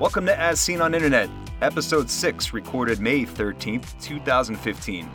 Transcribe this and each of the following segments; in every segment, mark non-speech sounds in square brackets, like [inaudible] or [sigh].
Welcome to As Seen on Internet, episode 6, recorded May 13th, 2015.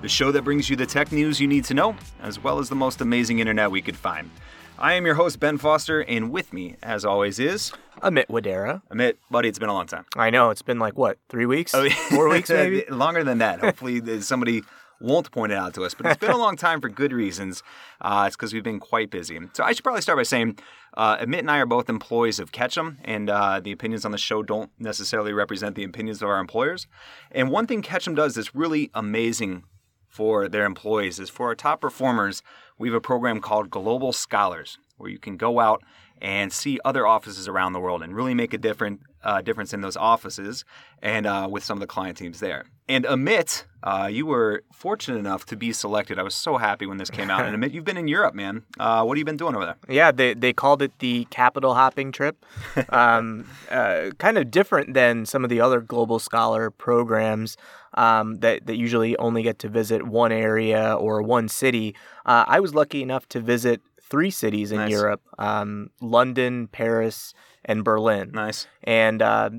The show that brings you the tech news you need to know, as well as the most amazing internet we could find. I am your host, Ben Foster, and with me, as always, is Amit Wadera. Amit. Buddy, it's been a long time. I know it's been like what three weeks, Oh, yeah. four weeks [laughs] maybe. Longer than that. Hopefully, somebody won't point it out to us, but it's been a long time for good reasons. Uh, it's because we've been quite busy. So I should probably start by saying, uh, Amit and I are both employees of Ketchum, and uh, the opinions on the show don't necessarily represent the opinions of our employers. And one thing Ketchum does that's really amazing for their employees is for our top performers, we have a program called Global Scholars, where you can go out and see other offices around the world and really make a different uh, difference in those offices and uh, with some of the client teams there. And Amit, uh, you were fortunate enough to be selected. I was so happy when this came out. And [laughs] Amit, you've been in Europe, man. Uh, what have you been doing over there? Yeah, they they called it the capital hopping trip. [laughs] Um, uh, kind of different than some of the other global scholar programs um, that that usually only get to visit one area or one city. Uh, I was lucky enough to visit three cities in Nice. Europe: um, London, Paris, and Berlin. Nice. And uh,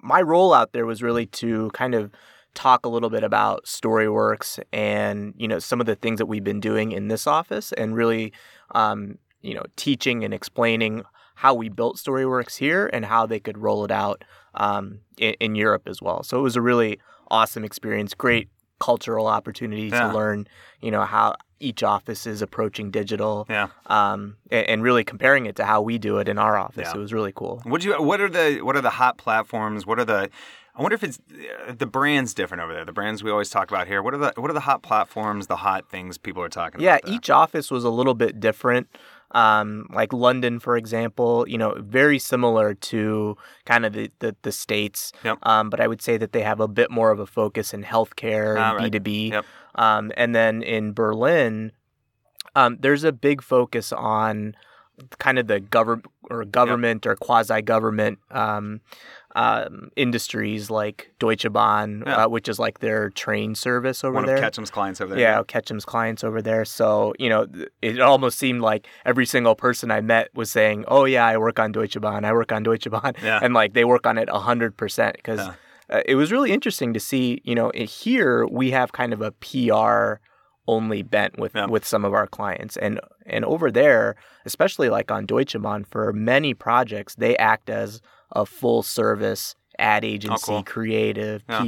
my role out there was really to kind of talk a little bit about StoryWorks and you know some of the things that we've been doing in this office, and really um, you know teaching and explaining how we built StoryWorks here and how they could roll it out um, in, in Europe as well. So it was a really awesome experience, great cultural opportunity Yeah. to learn you know how each office is approaching digital Yeah. um, and, and really comparing it to how we do it in our office. Yeah. It was really cool. What you? What are the? What are the hot platforms? What are the? I wonder if it's uh, the brands different over there. The brands we always talk about here. What are the? What are the hot platforms? The hot things people are talking Yeah, about? Yeah, each office was a little bit different. Um, like London, for example, you know, very similar to kind of the, the, the states. Yep. Um, but I would say that they have a bit more of a focus in healthcare and. B2B. Yep. Um, and then in Berlin, um, there's a big focus on kind of the government or government or quasi government um, um, industries like Deutsche Bahn, Yeah. uh, which is like their train service over One there. of Ketchum's clients over there. Yeah, Ketchum's clients over there. So, you know, it almost seemed like every single person I met was saying, oh, yeah, I work on Deutsche Bahn. I work on Deutsche Bahn. Yeah. And like they work on it 100% because Yeah. Uh, it was really interesting to see, you know, here we have kind of a PR only bent with, Yeah. with some of our clients. And, and over there, especially like on Deutsche Bahn, for many projects, they act as a full service ad agency, Oh, cool. creative, Yeah.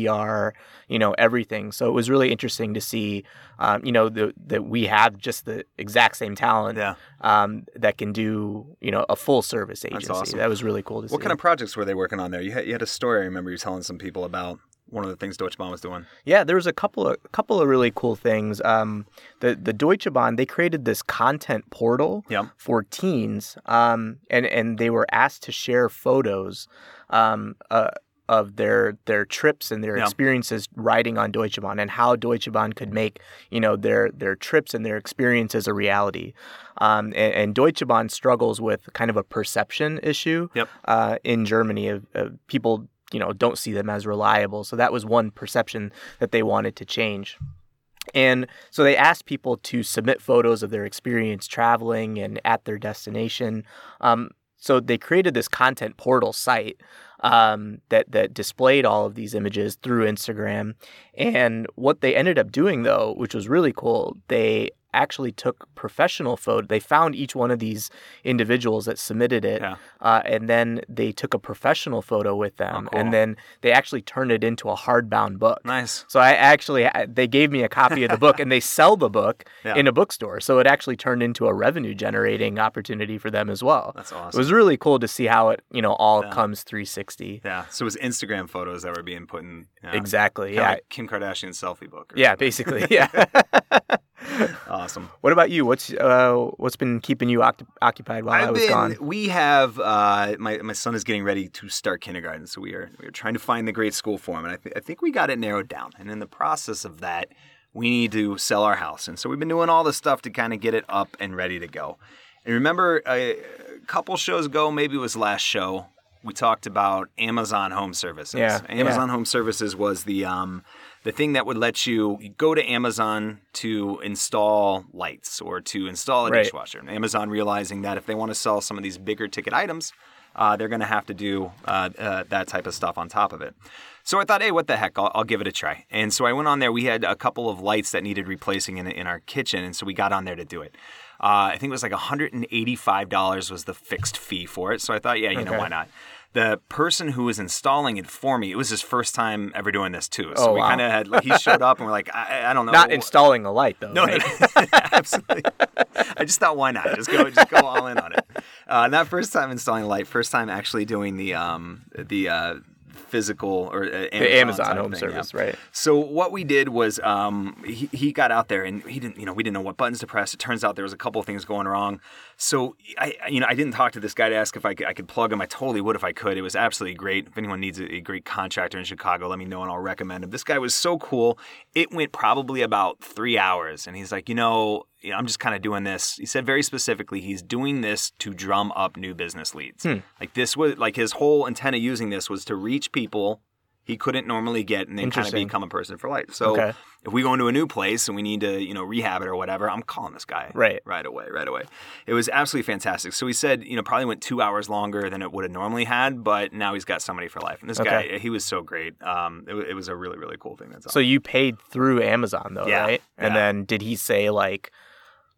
PR, you know, everything. So it was really interesting to see, um, you know, the, that we have just the exact same talent Yeah. um, that can do, you know, a full service agency. awesome. That was really cool to see. What kind of projects were they working on there? You had, you had a story. I remember you telling some people about one of the things Deutsche Bahn was doing. Yeah, there was a couple of a couple of really cool things. Um, the the Deutsche Bahn they created this content portal Yep. for teens, um, and and they were asked to share photos um, uh, of their their trips and their Yeah. experiences riding on Deutsche Bahn, and how Deutsche Bahn could make you know their their trips and their experiences a reality. Um, and, and Deutsche Bahn struggles with kind of a perception issue Yep. uh, in Germany of, of people you know don't see them as reliable. So that was one perception that they wanted to change. And so they asked people to submit photos of their experience traveling and at their destination. Um, so they created this content portal site um, that that displayed all of these images through Instagram. And what they ended up doing, though, which was really cool, they actually took professional photo. They found each one of these individuals that submitted it, Yeah. uh, and then they took a professional photo with them, Oh, cool. and then they actually turned it into a hardbound book. Nice. So I actually they gave me a copy of the book, and they sell the book [laughs] Yeah. in a bookstore. So it actually turned into a revenue generating opportunity for them as well. That's awesome. It was really cool to see how it you know all Yeah. comes 360. yeah. So it was Instagram photos that were being put in. Exactly. Yeah. like Kim Kardashian's selfie book. or yeah. something. Basically. [laughs] Yeah. [laughs] Awesome. what about you? What's uh what's been keeping you oct- occupied while i I've was been, gone? We have uh, my my son is getting ready to start kindergarten, so we are we are trying to find the great school for him, and I, th- I think we got it narrowed down. And in the process of that, we need to sell our house, and so we've been doing all the stuff to kind of get it up and ready to go. And remember, a, a couple shows ago, maybe it was last show, we talked about Amazon Home Services. Yeah, Amazon Home Services was the um, the thing that would let you go to Amazon to install lights or to install a Right. dishwasher. And Amazon realizing that if they want to sell some of these bigger ticket items, uh, they're going to have to do uh, uh, that type of stuff on top of it. So I thought, hey, what the heck? I'll, I'll give it a try. And so I went on there. We had a couple of lights that needed replacing in, in our kitchen, and so we got on there to do it. Uh, I think it was like $185 was the fixed fee for it. So I thought, yeah, you know, why not? The person who was installing it for me, it was his first time ever doing this too. So Oh, we wow. kind of had, like, he showed up and we're like, I, I don't know. Not installing a light though. No, right? [laughs] absolutely. I just thought, why not? Just go, just go all in on it. Uh, not first time installing light. First time actually doing the um the uh, physical or uh, Amazon, The Amazon home thing, yeah. service, right? So what we did was um, he, he got out there and he didn't you know we didn't know what buttons to press. It turns out there was a couple of things going wrong. So I I- you know I didn't talk to this guy to ask if I could, I could plug him. I totally would if I could. It was absolutely great. If anyone needs a, a great contractor in Chicago, let me know and I'll recommend him. This guy was so cool. It went probably about three hours, and he's like, you know. You know, I'm just kind of doing this. He said very specifically, he's doing this to drum up new business leads. Like this was like his whole intent of using this was to reach people he couldn't normally get and then kind of become a person for life. So Okay. if we go into a new place and we need to, you know, rehab it or whatever, I'm calling this guy. Right. Right away, right away. It was absolutely fantastic. So he said, you know, probably went two hours longer than it would have normally had, but now he's got somebody for life. And this Okay. guy, he was so great. Um, it, it was a really, really cool thing. That's all. So you paid through Amazon though, Yeah, right? And yeah. then did he say like,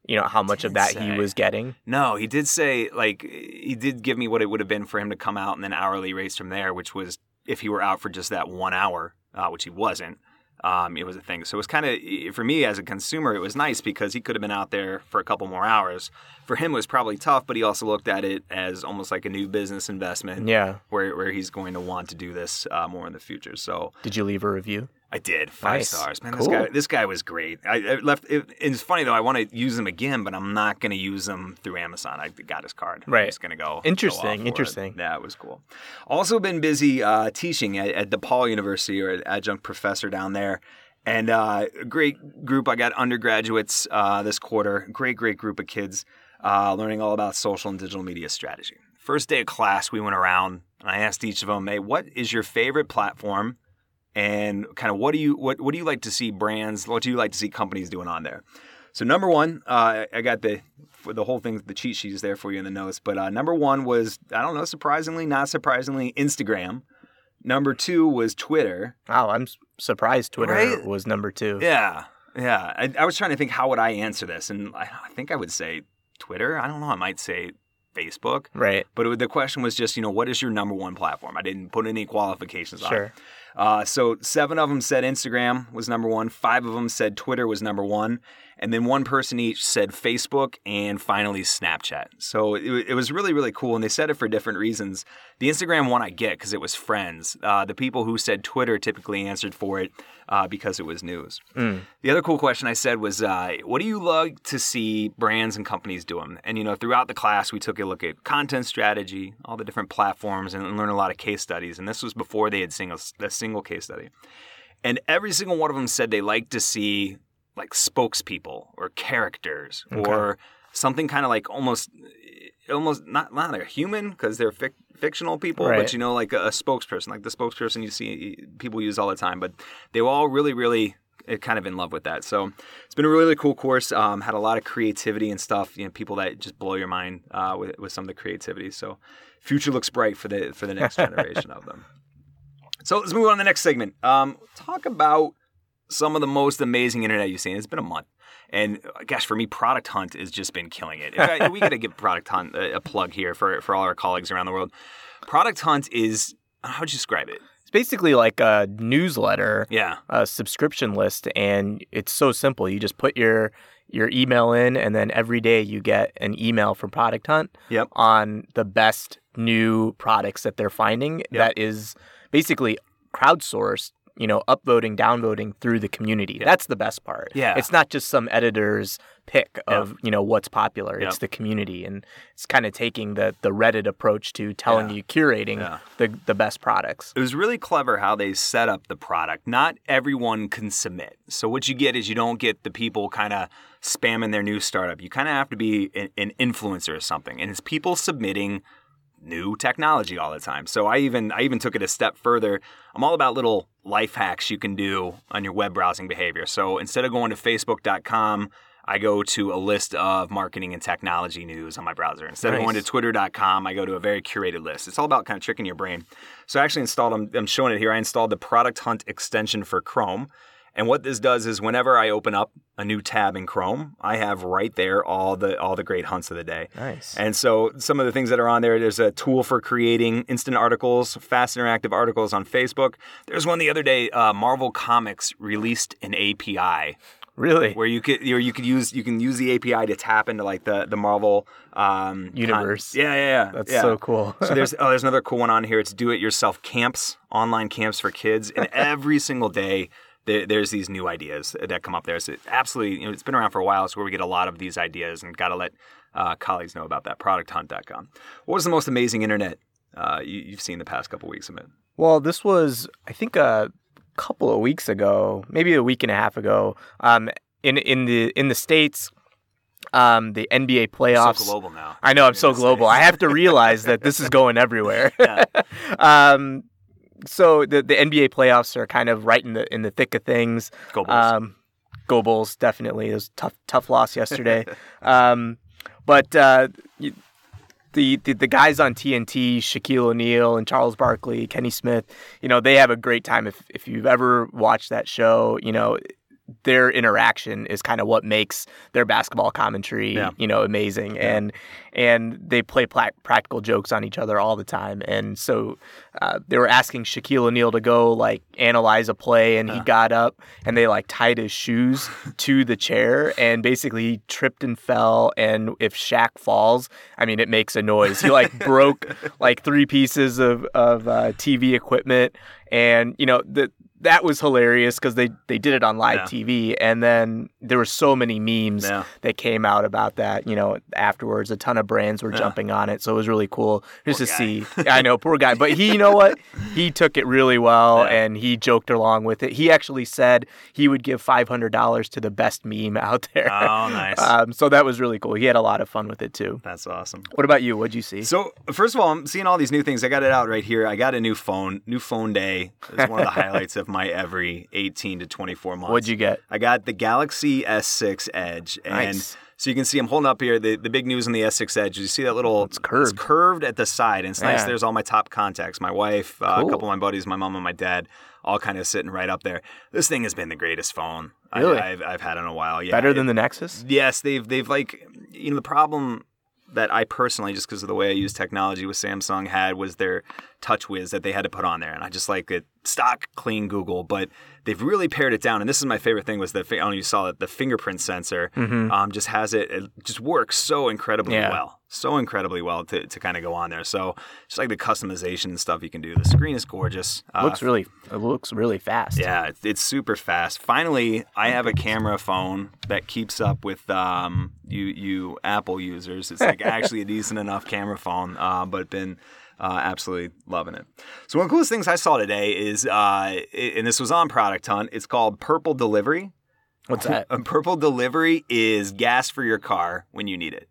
you know, how much of that Didn't he was getting? No, he did say like he did give me what it would have been for him to come out and then hourly rates from there, which was if he were out for just that one hour, uh, which he wasn't. Um, it was a thing. So it was kind of for me as a consumer, it was nice because he could have been out there for a couple more hours. For him, it was probably tough, but he also looked at it as almost like a new business investment, Yeah. where where he's going to want to do this uh, more in the future. So Did you leave a review? I did five Nice. stars, man. Cool. This guy, this guy was great. I, I left. It, it's funny though. I want to use him again, but I'm not going to use him through Amazon. I got his card. I'm Right. just going to go. Interesting, go off for it. interesting. Yeah, was cool. Also been busy uh, teaching at, at DePaul University or an adjunct professor down there. And uh, a great group. I got undergraduates uh, this quarter. Great, great group of kids uh, learning all about social and digital media strategy. First day of class, we went around and I asked each of them, "Hey, what is your favorite platform and kind of what do you what what do you like to see brands what do you like to see companies doing on there? So number one uh, i got the for the whole thing the cheat sheet is there for you in the notes but uh, number one was i don't know surprisingly not surprisingly instagram. Number two was twitter. Wow, I'm surprised Twitter Right? was number two. yeah yeah. I, I was trying to think how would i answer this? And I, I think i would say twitter. I don't know i might say facebook. Right. but it, the question was just you know what is your number one platform? I didn't put any qualifications on it. Sure. Uh, so seven of them said Instagram was number one. Five of them said Twitter was number one, and then one person each said Facebook, and finally Snapchat. So it, it was really really cool, and they said it for different reasons. The Instagram one I get because it was friends. Uh, the people who said Twitter typically answered for it uh, because it was news. Mm. The other cool question I said was, uh, "What do you like to see brands and companies doing?" And you know, throughout the class, we took a look at content strategy, all the different platforms, and learned a lot of case studies. And this was before they had seen a, a single case study. And every single one of them said they like to see like spokespeople or characters Okay. or something kind of like almost, almost not not a human because they're fic- fictional people, Right. but you know, like a, a spokesperson, like the spokesperson you see people use all the time. But they were all really, really uh, kind of in love with that. So it's been a really, really cool course. Um, had a lot of creativity and stuff. You know, people that just blow your mind uh, with with some of the creativity. So future looks bright for the for the next [laughs] generation of them. So let's move on to the next segment. Um, talk about some of the most amazing internet you've seen. It's been a month. And uh, gosh, for me, Product Hunt has just been killing it. Fact, we got to give Product Hunt a, a plug here for, for all our colleagues around the world. Product Hunt is, how would you describe it? It's basically like a newsletter, Yeah. a subscription list, and it's so simple. You just put your your email in, and then every day you get an email from Product Hunt Yep. on the best new products that they're finding. That is basically crowdsourced. You know, upvoting, downvoting through the community. That's the best part. Yeah. It's not just some editor's pick of you know what's popular. It's the community, and it's kind of taking the the Reddit approach to telling Yeah. you curating Yeah. the the best products. It was really clever how they set up the product. Not everyone can submit. So what you get is you don't get the people kind of spamming their new startup. You kind of have to be an, an influencer or something. And it's people submitting new technology all the time. So I even I even took it a step further. I'm all about little life hacks you can do on your web browsing behavior. So instead of going to facebook.com, I go to a list of marketing and technology news on my browser. Instead Nice. of going to twitter.com, I go to a very curated list. It's all about kind of tricking your brain. So I actually installed I'm, I'm showing it here. I installed the Product Hunt extension for Chrome. And what this does is whenever I open up a new tab in Chrome, I have right there all the all the great hunts of the day. Nice. And so some of the things that are on there, there's a tool for creating instant articles, fast interactive articles on Facebook. There's one the other day, uh, Marvel Comics released an API Really? where you could or you could use you can use the API to tap into like the the Marvel um, con- Universe. yeah, yeah, yeah. That's yeah. so cool. so there's oh there's another cool one on here. It's do it yourself camps, online camps for kids, and [laughs] every single day. There, there's these new ideas that come up there. So it absolutely, you know, it's been around for a while. It's where we get a lot of these ideas, and got to let uh, colleagues know about that. ProductHunt.com. What was the most amazing internet uh, you, you've seen the past couple weeks, Amit? Well, this was, I think, a couple of weeks ago, maybe a week and a half ago. Um, in in the in the states, um, the NBA playoffs. So global now. I know I'm so global. I have to realize that this is going everywhere. [laughs] Yeah. [laughs] um, so the the NBA playoffs are kind of right in the in the thick of things. Go Bulls. Um, go Bulls, definitely. It was a tough tough loss yesterday. [laughs] um, but uh, y- the, the the guys on TNT, Shaquille O'Neal and Charles Barkley, Kenny Smith, you know, they have a great time. If if you've ever watched that show, you know, their interaction is kind of what makes their basketball commentary, Yeah. you know, amazing. And and they play pla- practical jokes on each other all the time. And so uh, they were asking Shaquille O'Neal to go like analyze a play, and he Uh. got up and they like tied his shoes [laughs] to the chair, and basically he tripped and fell. And if Shaq falls, I mean, it makes a noise. He like broke [laughs] like three pieces of of uh, TV equipment, and you know the. That was hilarious because they, they did it on live Yeah. TV, and then there were so many memes Yeah. that came out about that. You know, afterwards, a ton of brands were Yeah. jumping on it, so it was really cool just Poor to guy. see. [laughs] I know, poor guy, but he, you know what? He took it really well, and he joked along with it. He actually said he would give five hundred dollars to the best meme [laughs] out there. Oh, nice. um, so that was really cool. He had a lot of fun with it too. That's awesome. What about you? What'd you see? So first of all, I'm seeing all these new things. I got it out right here. I got a new phone. New phone day is one of the [laughs] highlights of my every 18 to 24 months. What'd you get? I got the Galaxy S6 Edge, and Nice. so you can see I'm holding up here. The, the big news on the S6 Edge. You see that little? It's curved. It's curved at the side, and it's nice. There's all my top contacts. My wife, uh, Cool. a couple of my buddies, my mom and my dad, all kind of sitting right up there. This thing has been the greatest phone Really? I, I've, I've had in a while. Yeah, Better it- than the Nexus? Yes, they've they've like you know the problem that I personally just because of the way I use technology with Samsung had was their TouchWiz that they had to put on there, and I just like it stock clean Google, but they've really pared it down. And this is my favorite thing was the I don't know you saw it the fingerprint sensor um, just has it it just works so incredibly Mm-hmm. Yeah. well, so incredibly well to, to kind of go on there. So just like the customization and stuff you can do. The screen is gorgeous. Uh, looks really it looks really fast. yeah, it's, it's super fast. Finally, I have a camera phone that keeps up with um, you you Apple users. It's like actually a decent enough camera phone, uh, but been uh, absolutely loving it. So one of the coolest things I saw today is, uh, and this was on Product Hunt. It's called Purple Delivery. What's that? A Purple Delivery is gas for your car when you need it.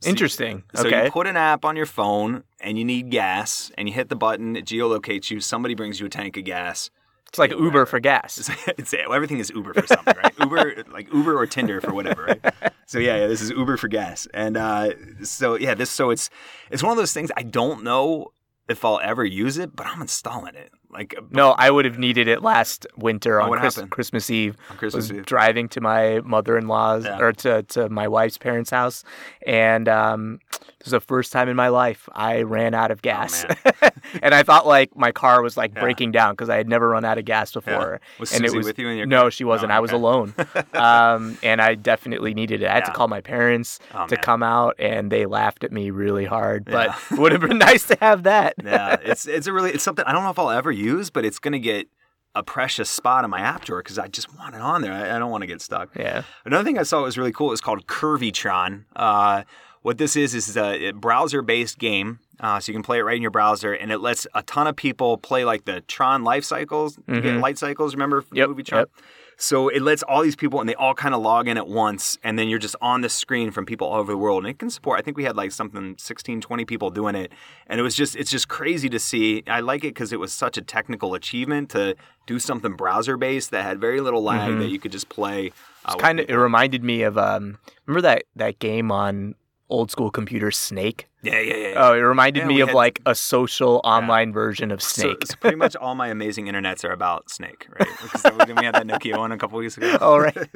So you- Interesting. so okay. you put an app on your phone and you need gas, and you hit the button, it geolocates you. Somebody brings you a tank of gas. It's like Uber for gas. [laughs] it's everything is Uber for something, right? [laughs] Uber like Uber or Tinder for whatever, right? So yeah, yeah, this is Uber for gas, and uh, so yeah, this so it's it's one of those things I don't know if I'll ever use it, but I'm installing it. Like No, I would have needed it last winter on what Chris- Christmas Eve. On Christmas was Eve. driving to my mother-in-law's Yeah. or to, to my wife's parents' house, and um, this was the first time in my life I ran out of gas, [laughs] and I thought like my car was like Oh, Yeah. breaking down because I had never run out of gas before. Was and Susie it was with you in your no, she wasn't. Oh, I was alone, [laughs] um, and I definitely needed it. I had to call my parents Oh, to man. come out, and they laughed at me really hard. But Yeah. it [laughs] would have been nice to have that. yeah, it's it's a really it's something I don't know if I'll ever use, but it's gonna get a precious spot in my app drawer because I just want it on there. I, I don't want to get stuck. Yeah. Another thing I saw was really cool. It's called Curvytron. Uh, what this is is a browser-based game, uh, so you can play it right in your browser, and it lets a ton of people play like the Tron life cycles, get light cycles. Remember from Mm-hmm. Yep, the movie Tron? yep. So it lets all these people, and they all kind of log in at once, and then you're just on the screen from people all over the world. And it can support, I think we had like something 16, 20 people doing it. And it was just, it's just crazy to see. I like it because it was such a technical achievement to do something browser based that had very little lag Mm-hmm. that you could just play. Uh, Kind of, it reminded me of um, remember that that game on old school computers, Snake. Yeah, yeah, yeah. yeah. Oh, it reminded Yeah, me of had- like a social online version of Snake. so pretty much all my amazing internets are about Snake, right? [laughs] Because we had that Nokia one a couple weeks ago. [laughs] All right. [laughs]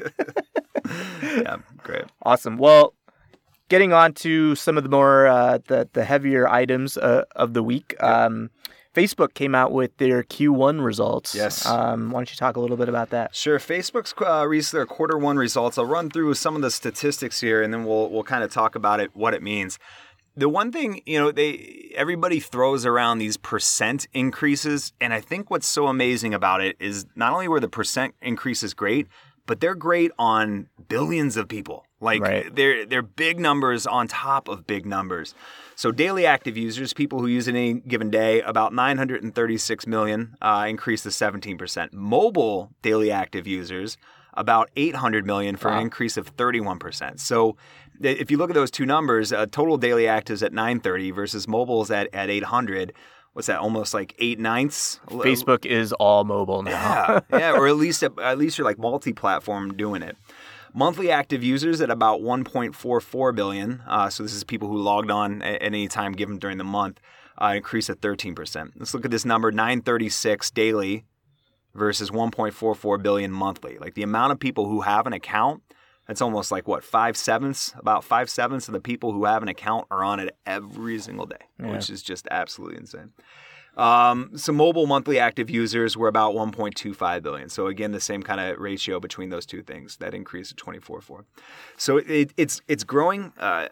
yeah, great. Awesome. Well, getting on to some of the more uh, the the heavier items uh, of the week. Um, Facebook came out with their Q1 results. Yes. Um, why don't you talk a little bit about that? Sure. Facebook's uh, released their quarter one results. I'll run through some of the statistics here, and then we'll we'll kind of talk about it, what it means. The one thing you know, they everybody throws around these percent increases, and I think what's so amazing about it is not only were the percent increases great, but they're great on billions of people. Like Right. they're they're big numbers on top of big numbers. So daily active users, people who use it any given day, about 936 million, uh, increased to 17%. Mobile daily active users, about 800 million for an increase of 31%. So if you look at those two numbers, uh, total daily actives at 930 versus mobiles at, at 800. What's that? Almost like eight ninths. Facebook is all mobile now. Yeah, [laughs] yeah, or at least at least you're like multi-platform doing it. Monthly active users at about 1.44 billion. Uh, so this is people who logged on at any time given during the month. Uh, increase at 13%. Let's look at this number: 936 daily versus 1.44 billion monthly. Like the amount of people who have an account. That's almost like what five sevenths. About five sevenths of the people who have an account are on it every single day, Yeah. which is just absolutely insane. Um, so mobile monthly active users were about 1.25 billion. So again, the same kind of ratio between those two things. That increased of 24.4. So it, it's it's growing. Uh,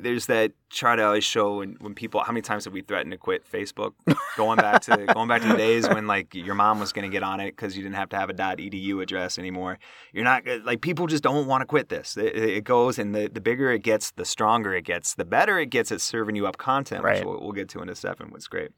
there's that chart I always show when, when people. How many times have we threatened to quit Facebook? Going back to [laughs] going back to the days when like your mom was going to get on it because you didn't have to have a .edu address anymore. You're not like people just don't want to quit this. It, it goes and the, the bigger it gets, the stronger it gets, the better it gets at serving you up content, which we'll, we'll get to in a second. What's great.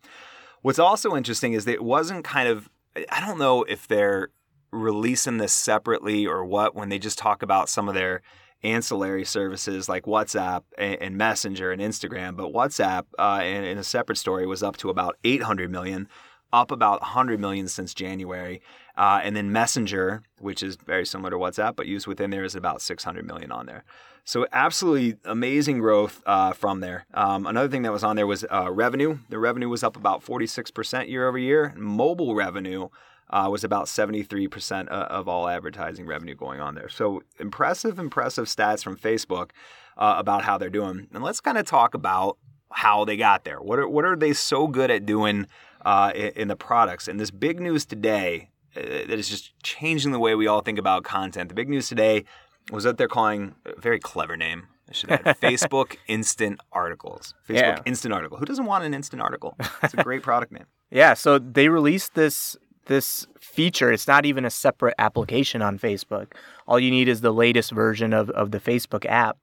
What's also interesting is that it wasn't kind of, I don't know if they're releasing this separately or what when they just talk about some of their ancillary services like WhatsApp and, Messenger and Instagram. But WhatsApp, uh, in, in a separate story, was up to about 800 million, up about 100 million since January. Uh, and then Messenger, which is very similar to WhatsApp, but used within there, is about 600 million on there. So absolutely amazing growth uh, from there. Um, another thing that was on there was uh, revenue. The revenue was up about 46% year over year. Mobile revenue uh, was about 73% of, of all advertising revenue going on there. So impressive, impressive stats from Facebook uh, about how they're doing. And let's kind of talk about how they got there. What are, what are they so good at doing uh, in, the products? And this big news today uh, that is just changing the way we all think about content. The big news today was that they're calling a very clever name. I should add [laughs] Facebook Instant Articles. Facebook Yeah. Instant Article. Who doesn't want an instant article? It's a [laughs] great product name. Yeah, so they released this this feature. It's not even a separate application on Facebook. All you need is the latest version of, of the Facebook app.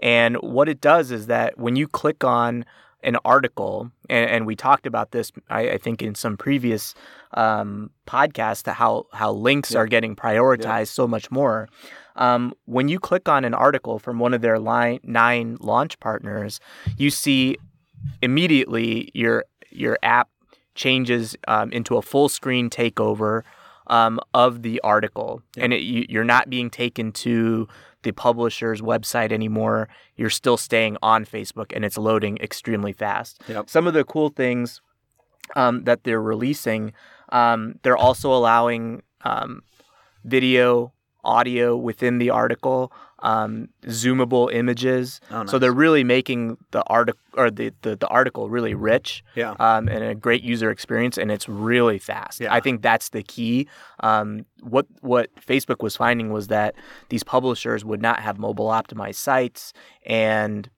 And what it does is that when you click on an article, and, and we talked about this, I, I think, in some previous um, podcasts, to how how links are getting prioritized so much more. Um, when you click on an article from one of their line, nine launch partners, you see immediately your your app changes um, into a full screen takeover um, of the article, and it, you, you're not being taken to the publisher's website anymore. You're still staying on Facebook, and it's loading extremely fast. Yep. Some of the cool things um, that they're releasing, um, they're also allowing um, video, audio within the article, um, zoomable images. Oh, So they're really making the article or the, the, the article really rich Yeah. um, and a great user experience, and it's really fast. Yeah. I think that's the key. Um, what what Facebook was finding was that these publishers would not have mobile optimized sites, and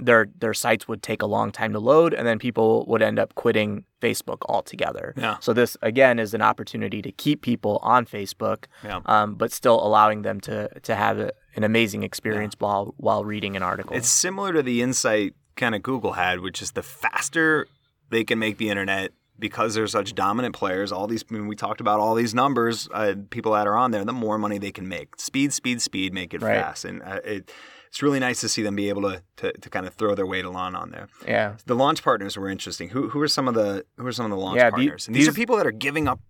their their sites would take a long time to load, and then people would end up quitting Facebook altogether. Yeah. So this again is an opportunity to keep people on Facebook, Yeah. um, but still allowing them to to have a, an amazing experience while while reading an article. It's similar to the insight kind of Google had, which is the faster they can make the internet, because they're such dominant players, all these I mean, we talked about all these numbers, uh, people that are on there, the more money they can make. Speed, speed, speed, make it Right. fast, and uh, it, it's really nice to see them be able to, to to kind of throw their weight along on there. Yeah. The launch partners were interesting. Who who are some of the who are some of the launch Yeah, the- partners? and these, are people that are giving up.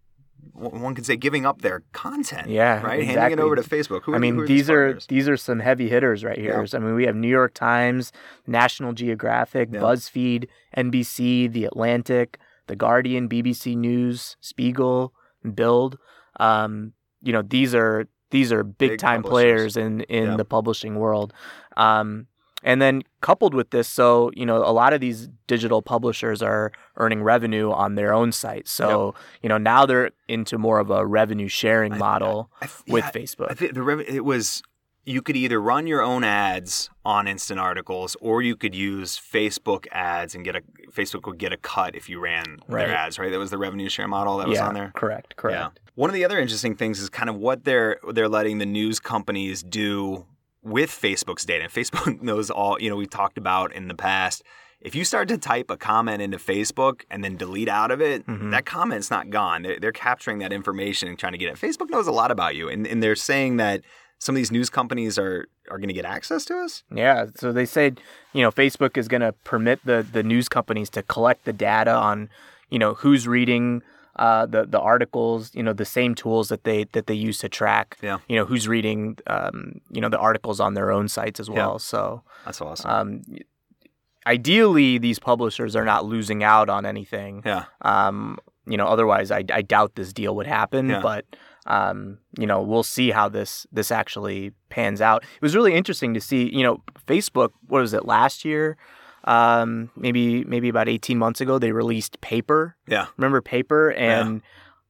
One could say giving up their content. Yeah, right. Handing it over to Facebook. Who I mean, are these are these are some heavy hitters right here. I mean, we have New York Times, National Geographic, Yeah. BuzzFeed, NBC, The Atlantic, The Guardian, BBC News, Spiegel, Bild. Um, you know, these are these are big, Big time players in in Yeah. the publishing world. Um, and then coupled with this, so you know, a lot of these digital publishers are earning revenue on their own site. So you know, now they're into more of a revenue sharing I- model I th- with yeah, Facebook. I think the rev- it was you could either run your own ads on instant articles or you could use Facebook ads and get a Facebook would get a cut if you ran Right. their ads, right? That was the revenue share model that was on there. correct, correct. Yeah. One of the other interesting things is kind of what they're they're letting the news companies do with Facebook's data. And Facebook [laughs] knows all, you know, we talked about in the past. If you start to type a comment into Facebook and then delete out of it, Mhm. that comment's not gone. They're, they're capturing that information and trying to get it. Facebook knows a lot about you, and, and they're saying that some of these news companies are are going to get access to us. Yeah, so they said, you know, Facebook is going to permit the the news companies to collect the data on, you know, who's reading uh, the the articles, you know, the same tools that they that they use to track, Yeah. you know, who's reading, um, you know, the articles on their own sites as well. So, That's awesome. um, ideally, these publishers are not losing out on anything. yeah, Um, you know, otherwise, I, I doubt this deal would happen. Yeah. But um, you know, we'll see how this this actually pans out. It was really interesting to see. You know, Facebook. What was it last year? Um, maybe maybe about eighteen months ago, they released Paper. yeah. Remember Paper? And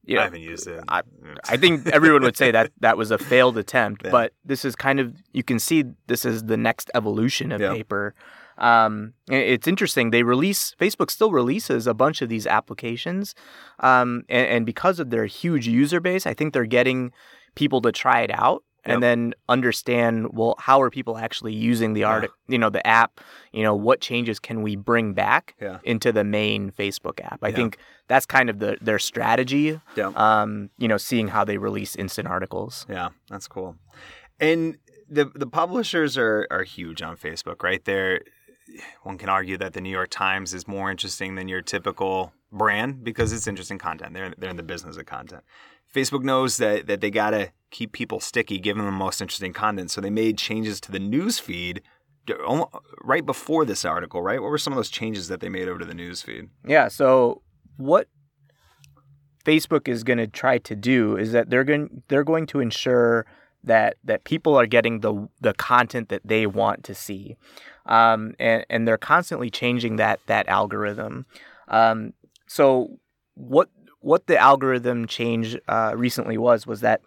you I haven't used it. I- I think everyone would say that [laughs] that was a failed attempt, Yeah. but this is kind of you can see this is the next evolution of Yeah. paper. Um, it's interesting. They release Facebook still releases a bunch of these applications, um, and, and because of their huge user base, I think they're getting people to try it out Yep. and then understand well how are people actually using the Yeah. you know, the app. You know, what changes can we bring back Yeah. into the main Facebook app? I Yeah. think that's kind of the their strategy yeah. um, you know, seeing how they release instant articles. Yeah, that's cool. And the the publishers are are huge on Facebook, right? They're one can argue that the New York Times is more interesting than your typical brand because it's interesting content. They're they're in the business of content. Facebook knows that that they got to keep people sticky, give them the most interesting content. So they made changes to the news feed right before this article, right? What were some of those changes that they made over to the news feed? Yeah. So what Facebook is going to try to do is that they're going they're going to ensure that that people are getting the the content that they want to see, um, and and they're constantly changing that that algorithm. Um, so what what the algorithm change uh, recently was was that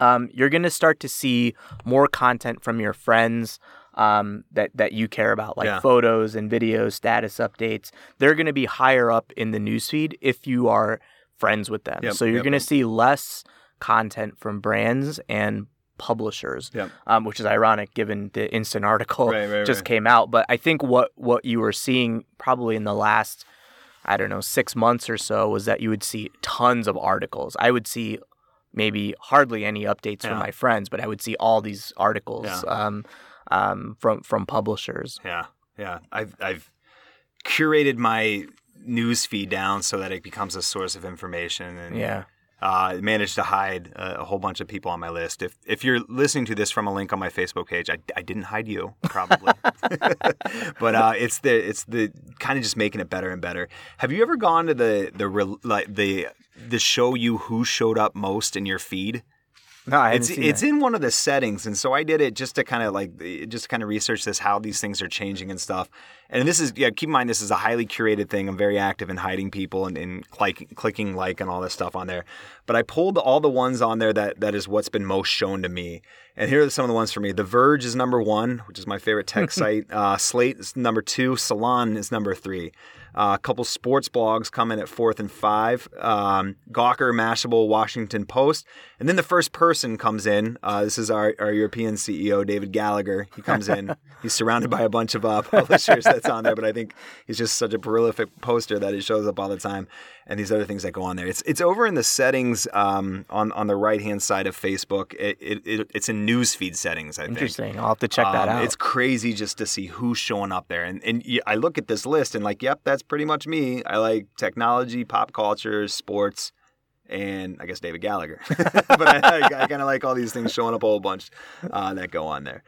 um, you're going to start to see more content from your friends um, that that you care about, like Yeah. photos and videos, status updates. They're going to be higher up in the newsfeed if you are friends with them. Yep, so you're yep, going to yep. see less content from brands and publishers, um, which is ironic given the instant article Right, right, just right. came out. But I think what what you were seeing probably in the last I don't know six months or so was that you would see tons of articles. I would see maybe hardly any updates Yeah. from my friends, but I would see all these articles Yeah. um, um, from from publishers. Yeah, yeah. I've I've curated my news feed down so that it becomes a source of information and Yeah. Uh, managed to hide a, a whole bunch of people on my list. If if you're listening to this from a link on my Facebook page, I, I didn't hide you probably, [laughs] but uh, it's the it's the kind of just making it better and better. Have you ever gone to the the like the the show you who showed up most in your feed? No, I it's it's that. in one of the settings, and so I did it just to kind of like just to kind of research this how these things are changing and stuff. And this is yeah, keep in mind this is a highly curated thing. I'm very active in hiding people and, and clicking, clicking like and all this stuff on there. But I pulled all the ones on there that that is what's been most shown to me, And here are some of the ones for me. The Verge is number one, which is my favorite tech [laughs] site. Uh, Slate is number two. Salon is number three. Uh, a couple sports blogs come in at fourth and five. Um, Gawker, Mashable, Washington Post. And then the first person comes in. Uh, this is our, our European CEO, David Gallagher. He comes in. [laughs] he's surrounded by a bunch of uh, [laughs] publishers that's on there, but I think he's just such a prolific poster that he shows up all the time. And these other things that go on there. It's it's over in the settings um, on on the right hand side of Facebook. It, it, it, it's in newsfeed settings. I think. Interesting. I'll have to check that Um, out. It's crazy just to see who's showing up there. And, and I look at this list and, like, yep, that's pretty much me. I like technology, pop culture, sports, and I guess David Gallagher. [laughs] but I, I, I kind of like all these things showing up a whole bunch uh, that go on there.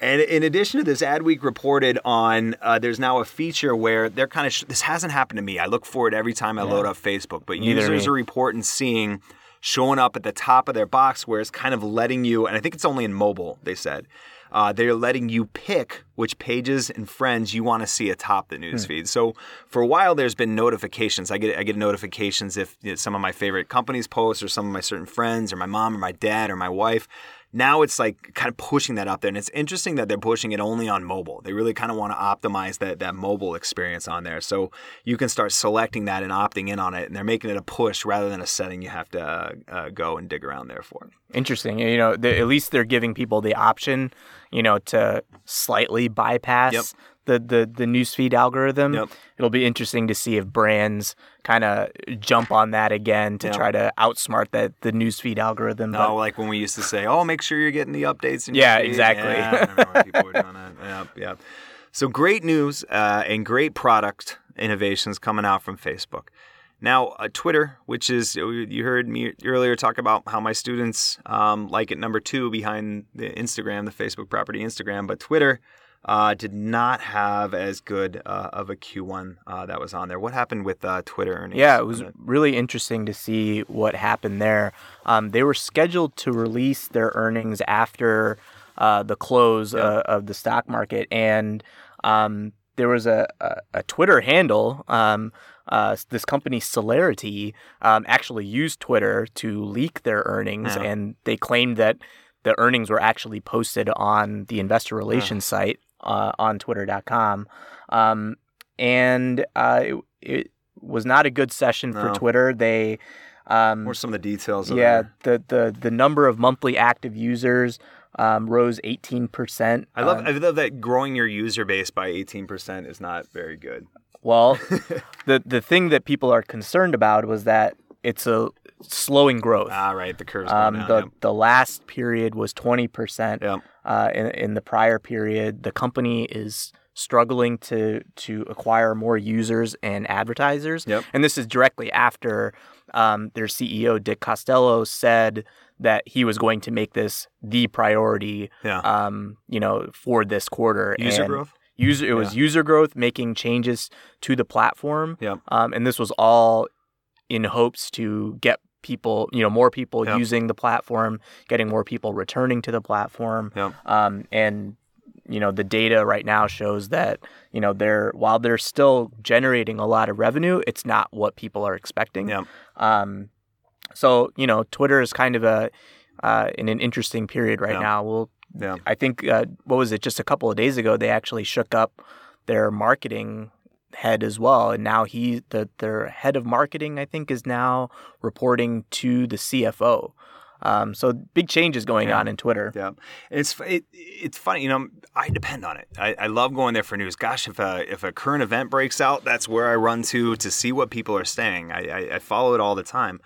And in addition to this, Adweek reported on uh, there's now a feature where they're kind of sh- this hasn't happened to me. I look for it every time I load up Facebook, but Neither users are reporting seeing showing up at the top of their box where it's kind of letting you, and I think it's only in mobile. They said uh, they're letting you pick which pages and friends you want to see atop the newsfeed. So for a while, there's been notifications. I get I get notifications if you know, some of my favorite companies post, or some of my certain friends, or my mom, or my dad, or my wife. Now it's like kind of pushing that up there, and it's interesting that they're pushing it only on mobile. They really kind of want to optimize that that mobile experience on there, so you can start selecting that and opting in on it, and they're making it a push rather than a setting you have to uh, go and dig around there for. Interesting. You know, at least they're giving people the option, you know, to slightly bypass Yep. the, the the newsfeed algorithm. Yep. It'll be interesting to see if brands kind of jump on that again to Yep. try to outsmart that the newsfeed algorithm. No, But like when we used to say, "Oh, make sure you're getting the updates." Yeah, feed." exactly. Yeah, I remember when people were doing that. Yeah, yeah. So great news uh, and great product innovations coming out from Facebook. Now, uh, Twitter, which is you heard me earlier talk about how my students um, like it number two behind the Instagram, the Facebook property Instagram, but Twitter uh, did not have as good uh, of a Q1 uh, that was on there. What happened with uh, Twitter earnings? yeah, it was really interesting to see what happened there. Um, they were scheduled to release their earnings after uh, the close uh, of the stock market, and um, there was a, a, a Twitter handle. Um, uh, this company Selerity um, actually used Twitter to leak their earnings, Yeah. and they claimed that the earnings were actually posted on the investor relations site uh, on Twitter.com. Um, and uh, it, it was not a good session for Twitter. They um, were some of the details? Of yeah, the, the the number of monthly active users um, rose 18%. I love Um, I love that growing your user base by 18% is not very good. well, [laughs] the the thing that people are concerned about was that it's a slowing growth. Ah, right, the curve's going Um, down. the yeah. the last period was 20%. Yeah. Uh, in, in the prior period, the company is struggling to to acquire more users and advertisers. Yep. And this is directly after um, their CEO Dick Costolo said that he was going to make this the priority. Yeah. Um, you know, for this quarter. User And growth? User, it was user growth, making changes to the platform. Yep. Um, and this was all in hopes to get people, you know, more people Yep. using the platform, getting more people returning to the platform. Yep. Um, and you know, the data right now shows that you know they're while they're still generating a lot of revenue, it's not what people are expecting. Yep. Um, so you know, Twitter is kind of a uh, in an interesting period right Yeah. now. We'll Yeah. I think uh, what was it? Just a couple of days ago, they actually shook up their marketing head as well, and now he, the their head of marketing, I think, is now reporting to the CFO. Um, so big changes going Yeah. on in Twitter. Yeah, it's it, it's funny. You know, I depend on it. I, I love going there for news. Gosh, if a if a current event breaks out, that's where I run to to see what people are saying. I I, I follow it all the time.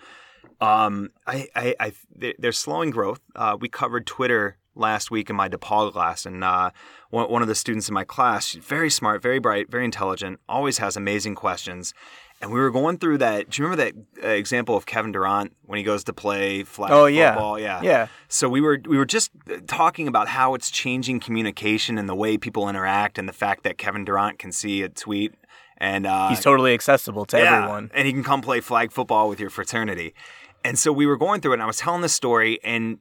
Um, I I, I they- they're slowing growth. Uh, we covered Twitter last week in my DePaul class, and uh, one one of the students in my class, very smart, very bright, very intelligent, always has amazing questions. And we were going through that. Do you remember that uh, example of Kevin Durant when he goes to play flag Oh, yeah. football? Yeah, Yeah. so we were we were just talking about how it's changing communication and the way people interact, and the fact that Kevin Durant can see a tweet and uh, He's totally accessible to yeah, everyone. and he can come play flag football with your fraternity. And so we were going through it, and I was telling the story, and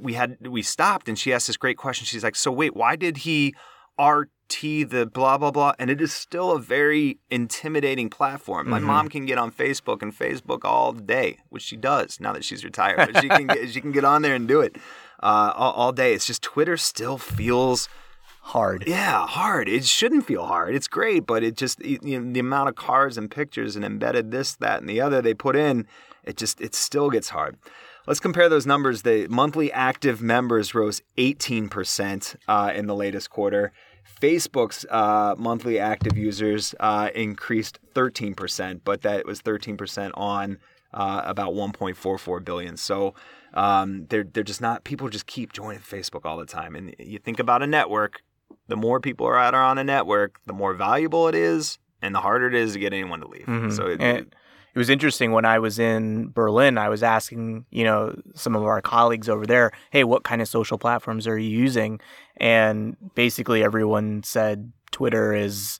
we had we stopped, and she asked this great question. She's like, "So wait, why did he RT the blah blah blah?" And it is still a very intimidating platform. Mm-hmm. My mom can get on Facebook and Facebook all day, which she does now that she's retired. But she can get, she can get on there and do it. uh, all, all day. It's just Twitter still feels Hard. yeah hard. It shouldn't feel hard. It's great, but it just you know, the amount of cards and pictures and embedded this, that, and the other they put in, it just it still gets hard. Let's compare those numbers. The monthly active members rose 18% uh, in the latest quarter. Facebook's uh, monthly active users uh, increased 13%, but that was 13% on uh, about 1.44 billion. So um, they're they're just not people just keep joining Facebook all the time. And you think about a network, the more people are out on a network, the more valuable it is, and the harder it is to get anyone to leave. Mhm. So it, And was interesting when I was in Berlin. I was asking, you know, some of our colleagues over there, "Hey, what kind of social platforms are you using?" And basically, everyone said Twitter is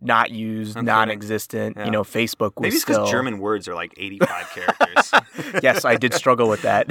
not used, Okay. non-existent. Yeah. You know, Facebook was maybe it's still. because German words are like 85 [laughs] characters. yes, I did struggle with that.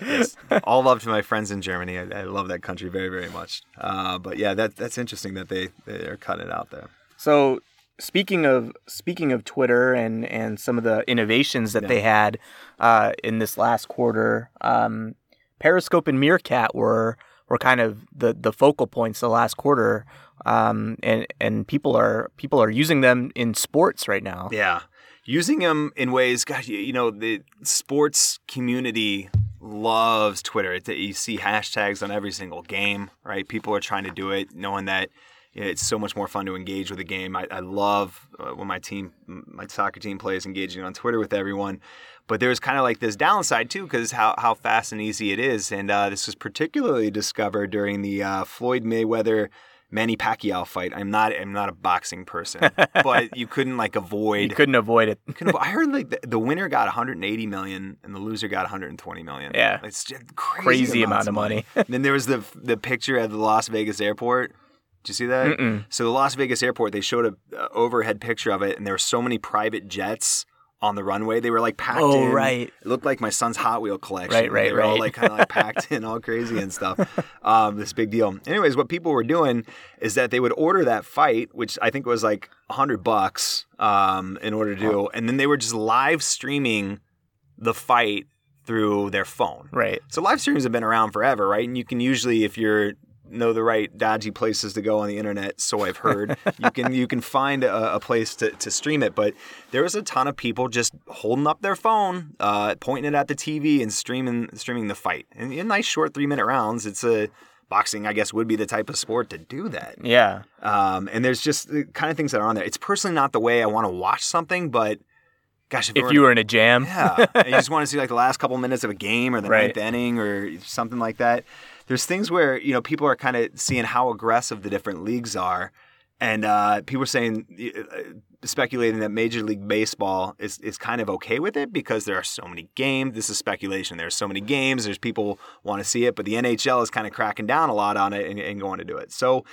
yes. All love to my friends in Germany. I, I love that country very, very much. Uh, but yeah, that that's interesting that they they're cutting it out there. So speaking of speaking of Twitter and and some of the innovations that Yeah. they had uh, in this last quarter, um, Periscope and Meerkat were were kind of the the focal points the last quarter, um, and and people are people are using them in sports right now. Yeah. Using them in ways, gosh, you, you know, the sports community loves Twitter. It, you see hashtags on every single game, right? People are trying to do it, knowing that it's so much more fun to engage with a game. I, I love uh, when my team, my soccer team plays engaging on Twitter with everyone. But there's kind of like this downside too, because how, how fast and easy it is. And uh, this was particularly discovered during the uh, Floyd Mayweather Manny Pacquiao fight. I'm not I'm not a boxing person, [laughs] but you couldn't like avoid. You couldn't avoid it. couldn't I heard like the, the winner got 180 million and the loser got 120 million. Yeah. it's just crazy, Crazy amount of money. and then there was the the picture at the Las Vegas airport. Did you see that? Mm-mm. So the Las Vegas airport, they showed a uh, overhead picture of it, and there were so many private jets on the runway. They were like packed Oh, in. right. It looked like my son's Hot Wheel collection. Right, right, They were all right. like kind of like [laughs] packed in, all crazy and stuff. Um, this big deal. Anyways, what people were doing is that they would order that fight, which I think was like a hundred bucks um, in order to do, and then they were just live streaming the fight through their phone. Right. So live streams have been around forever, right? And you can usually, if you're know the right dodgy places to go on the internet, so I've heard, you can you can find a, a place to, to stream it. But there was a ton of people just holding up their phone, uh, pointing it at the TV, and streaming streaming the fight. And in nice short three minute rounds, it's a boxing. I guess would be the type of sport to do that. Yeah. Um, and there's just the kind of things that are on there. It's personally not the way I want to watch something, but gosh, if, If were- you were in a jam, yeah, you just want to see like the last couple minutes of a game or the Right. ninth inning or something like that. There's things where you know people are kind of seeing how aggressive the different leagues are, and uh, people are saying, uh, speculating that Major League Baseball is is kind of okay with it because there are so many games. This is speculation. There's so many games. There's people want to see it, but the NHL is kind of cracking down a lot on it and, and going to do it. So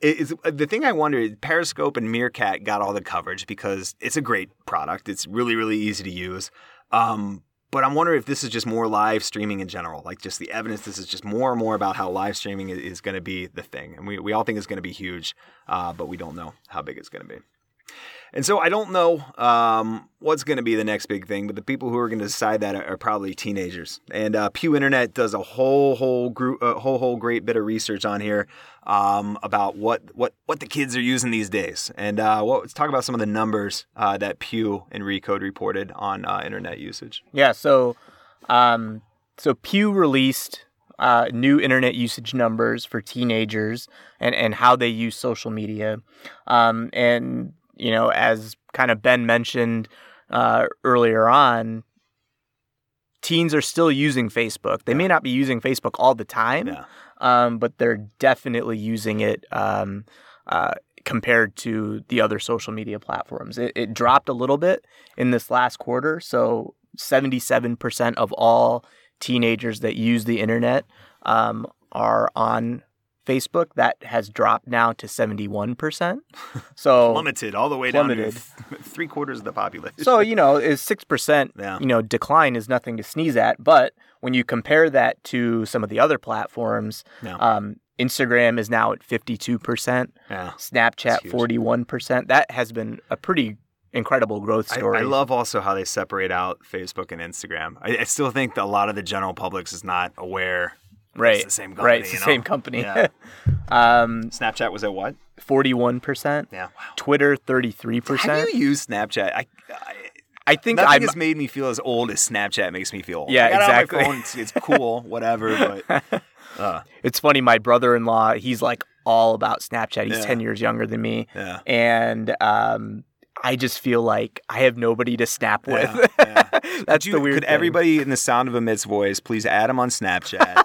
it's, the thing I wonder is Periscope and Meerkat got all the coverage because it's a great product. It's really, really easy to use. Um, but I'm wondering if this is just more live streaming in general, like just the evidence. This is just more and more about how live streaming is, going to be the thing, and we, we all think it's going to be huge, uh, but we don't know how big it's going to be. And so I don't know um, what's going to be the next big thing, but the people who are going to decide that are, are probably teenagers. And uh, Pew Internet does a whole whole group, a whole whole great bit of research on here um, about what what what the kids are using these days. And uh, well, let's talk about some of the numbers uh, that Pew and Recode reported on uh, internet usage. Yeah, so um, so Pew released uh, new internet usage numbers for teenagers and, and how they use social media. Um, and, you know, as kind of Ben mentioned uh, earlier on, teens are still using Facebook. They may not be using Facebook all the time, Yeah, um, but they're definitely using it um, uh, compared to the other social media platforms. It, it dropped a little bit in this last quarter. So 77% of all teenagers that use the internet um, are on Facebook. That has dropped now to 71%. [laughs] So, plummeted all the way Plummeted. down to th- three quarters of the population. so you know, is 6%, Yeah. you know, decline is nothing to sneeze at. But when you compare that to some of the other platforms, um, Instagram is now at 52%. yeah, Snapchat forty one percent. That has been a pretty incredible growth I. I love also how they separate out Facebook and Instagram. I, I still think that a lot of the general public is not aware. Right, It's the same company. right, it's the know? same company. Yeah. [laughs] um, Snapchat was at what? forty-one percent. Yeah. Wow. Twitter, 33%. Have you used Snapchat? I, I, I think nothing I'm. has made me feel as old as Snapchat makes me feel. old. Yeah, I got it on my exactly. phone, it's, it's cool, whatever. But [laughs] uh, It's funny. My brother-in-law, he's like all about Snapchat. He's Yeah. ten years younger than me, yeah, and um, I just feel like I have nobody to snap with. Yeah, yeah. [laughs] That's you- the weird. Could thing. everybody in the sound of Amit's voice please add him on Snapchat,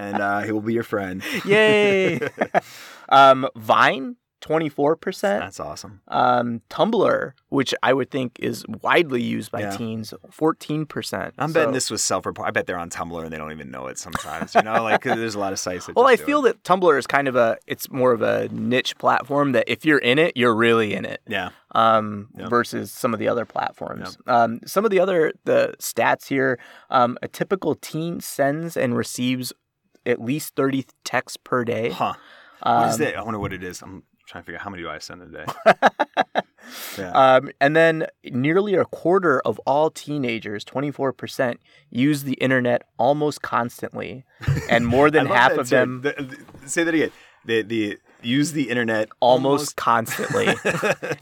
and uh, he will be your friend. [laughs] Yay! [laughs] um, Vine, twenty-four percent. That's awesome. Um, Tumblr, which I would think is widely used by Yeah. teens, fourteen percent. I'm betting this was self-report. I bet they're on Tumblr and they don't even know it sometimes. You know, like there's a lot of sites that. Well, I feel it. that Tumblr is kind of a it's more of a niche platform that if you're in it, you're really in it. Yeah. Um, versus some of the other platforms. Um, some of the other the stats here, um, a typical teen sends and receives at least 30 texts per day. Huh. Um, What is that? I wonder what it is. I'm trying to figure out how many do I send a day. [laughs] yeah. Um, and then nearly a quarter of all teenagers, 24%, use the internet almost constantly. And more [laughs] than half of too. them The- the- say that again. The the use the internet almost constantly. [laughs]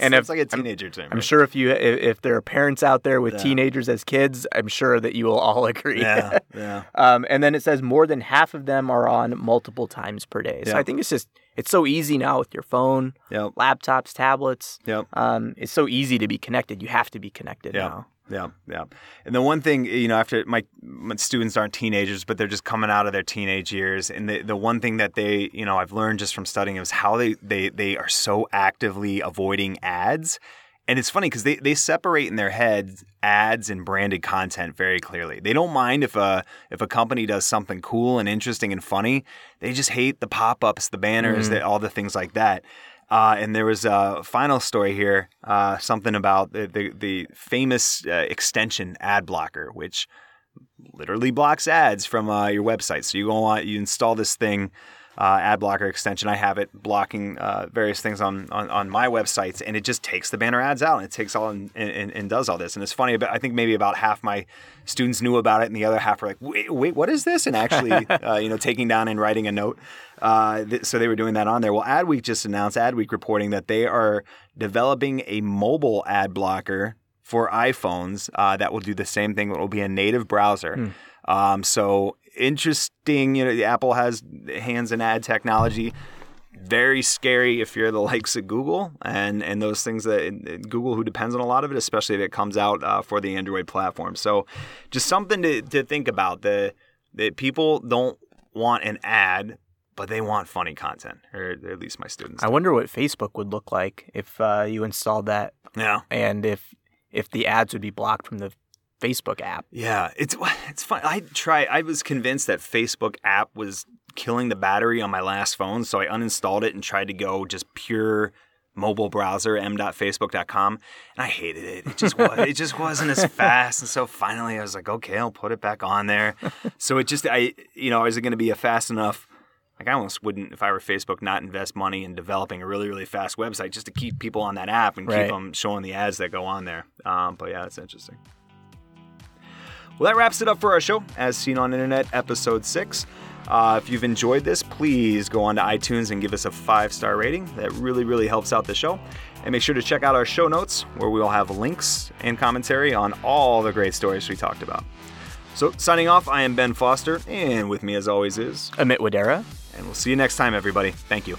and it's like a teenager term. I'm sure if you if, if there are parents out there with Yeah. teenagers as kids, I'm sure that you will all [laughs] agree. Yeah. [laughs] Yeah. um, and then it says more than half of them are on multiple times per day. So Yeah. I think it's just it's so easy now with your phone, Yep. laptops, tablets. Yep. Um, it's so easy to be connected. You have to be connected Yeah. now. Yeah, yeah. And the one thing, you know, after my, my students aren't teenagers, but they're just coming out of their teenage years, and the the one thing that they, you know, I've learned just from studying is how they they they are so actively avoiding ads. And it's funny because they, they separate in their heads ads and branded content very clearly. They don't mind if a if a company does something cool and interesting and funny. They just hate the pop ups, the banners, mm-hmm. the, all the things like that. Uh, and there was a final story here, uh, something about the the, the famous uh, extension ad blocker, which literally blocks ads from uh, your website. So you go on, you install this thing, uh, ad blocker extension. I have it blocking uh, various things on, on on my websites, and it just takes the banner ads out, and it takes all and, and, and does all this. And it's funny, but I think maybe about half my students knew about it, and the other half were like, "Wait, wait, what is this?" And actually, [laughs] uh, you know, taking down and writing a note. Uh, th- so they were doing that on there. Well, Adweek just announced Adweek reporting that they are developing a mobile ad blocker for iPhones uh, that will do the same thing. It will be a native browser. Um, so interesting. You know, Apple has hands in ad technology. Very scary if you're the [laughs] likes of Google and and those things that Google, who depends on a lot of it, especially if it comes out uh, for the Android platform. So, just something to, to think about. The that people don't want an ad, but they want funny content, or at least my students. I wonder what Facebook would look like if uh, you installed that, yeah. and if if the ads would be blocked from the Facebook app. Yeah, it's [laughs] it's fun. I try. I was convinced that Facebook app was killing the battery on my last phone, so I uninstalled it and tried to go just pure mobile browser m.facebook.com, and I hated it. It just was, [laughs] it just wasn't as fast. And so finally, I was like, okay, I'll put it back on there. [laughs] So it just I you know is it going to be a fast enough? Like I almost wouldn't, if I were Facebook, not invest money in developing a really, really fast website just to keep people on that app and Right. keep them showing the ads that go on there. Um, but yeah, that's interesting. Well, that wraps it up for our show, as seen on internet, episode six. Uh, if you've enjoyed this, please go on to iTunes and give us a five star rating. That really, really helps out the show. And make sure to check out our show notes, where we will have links and commentary on all the great stories we talked about. So, signing off, I am Ben Foster, and with me, as always, is, Amit Wadera. And we'll see you next time, everybody. Thank you.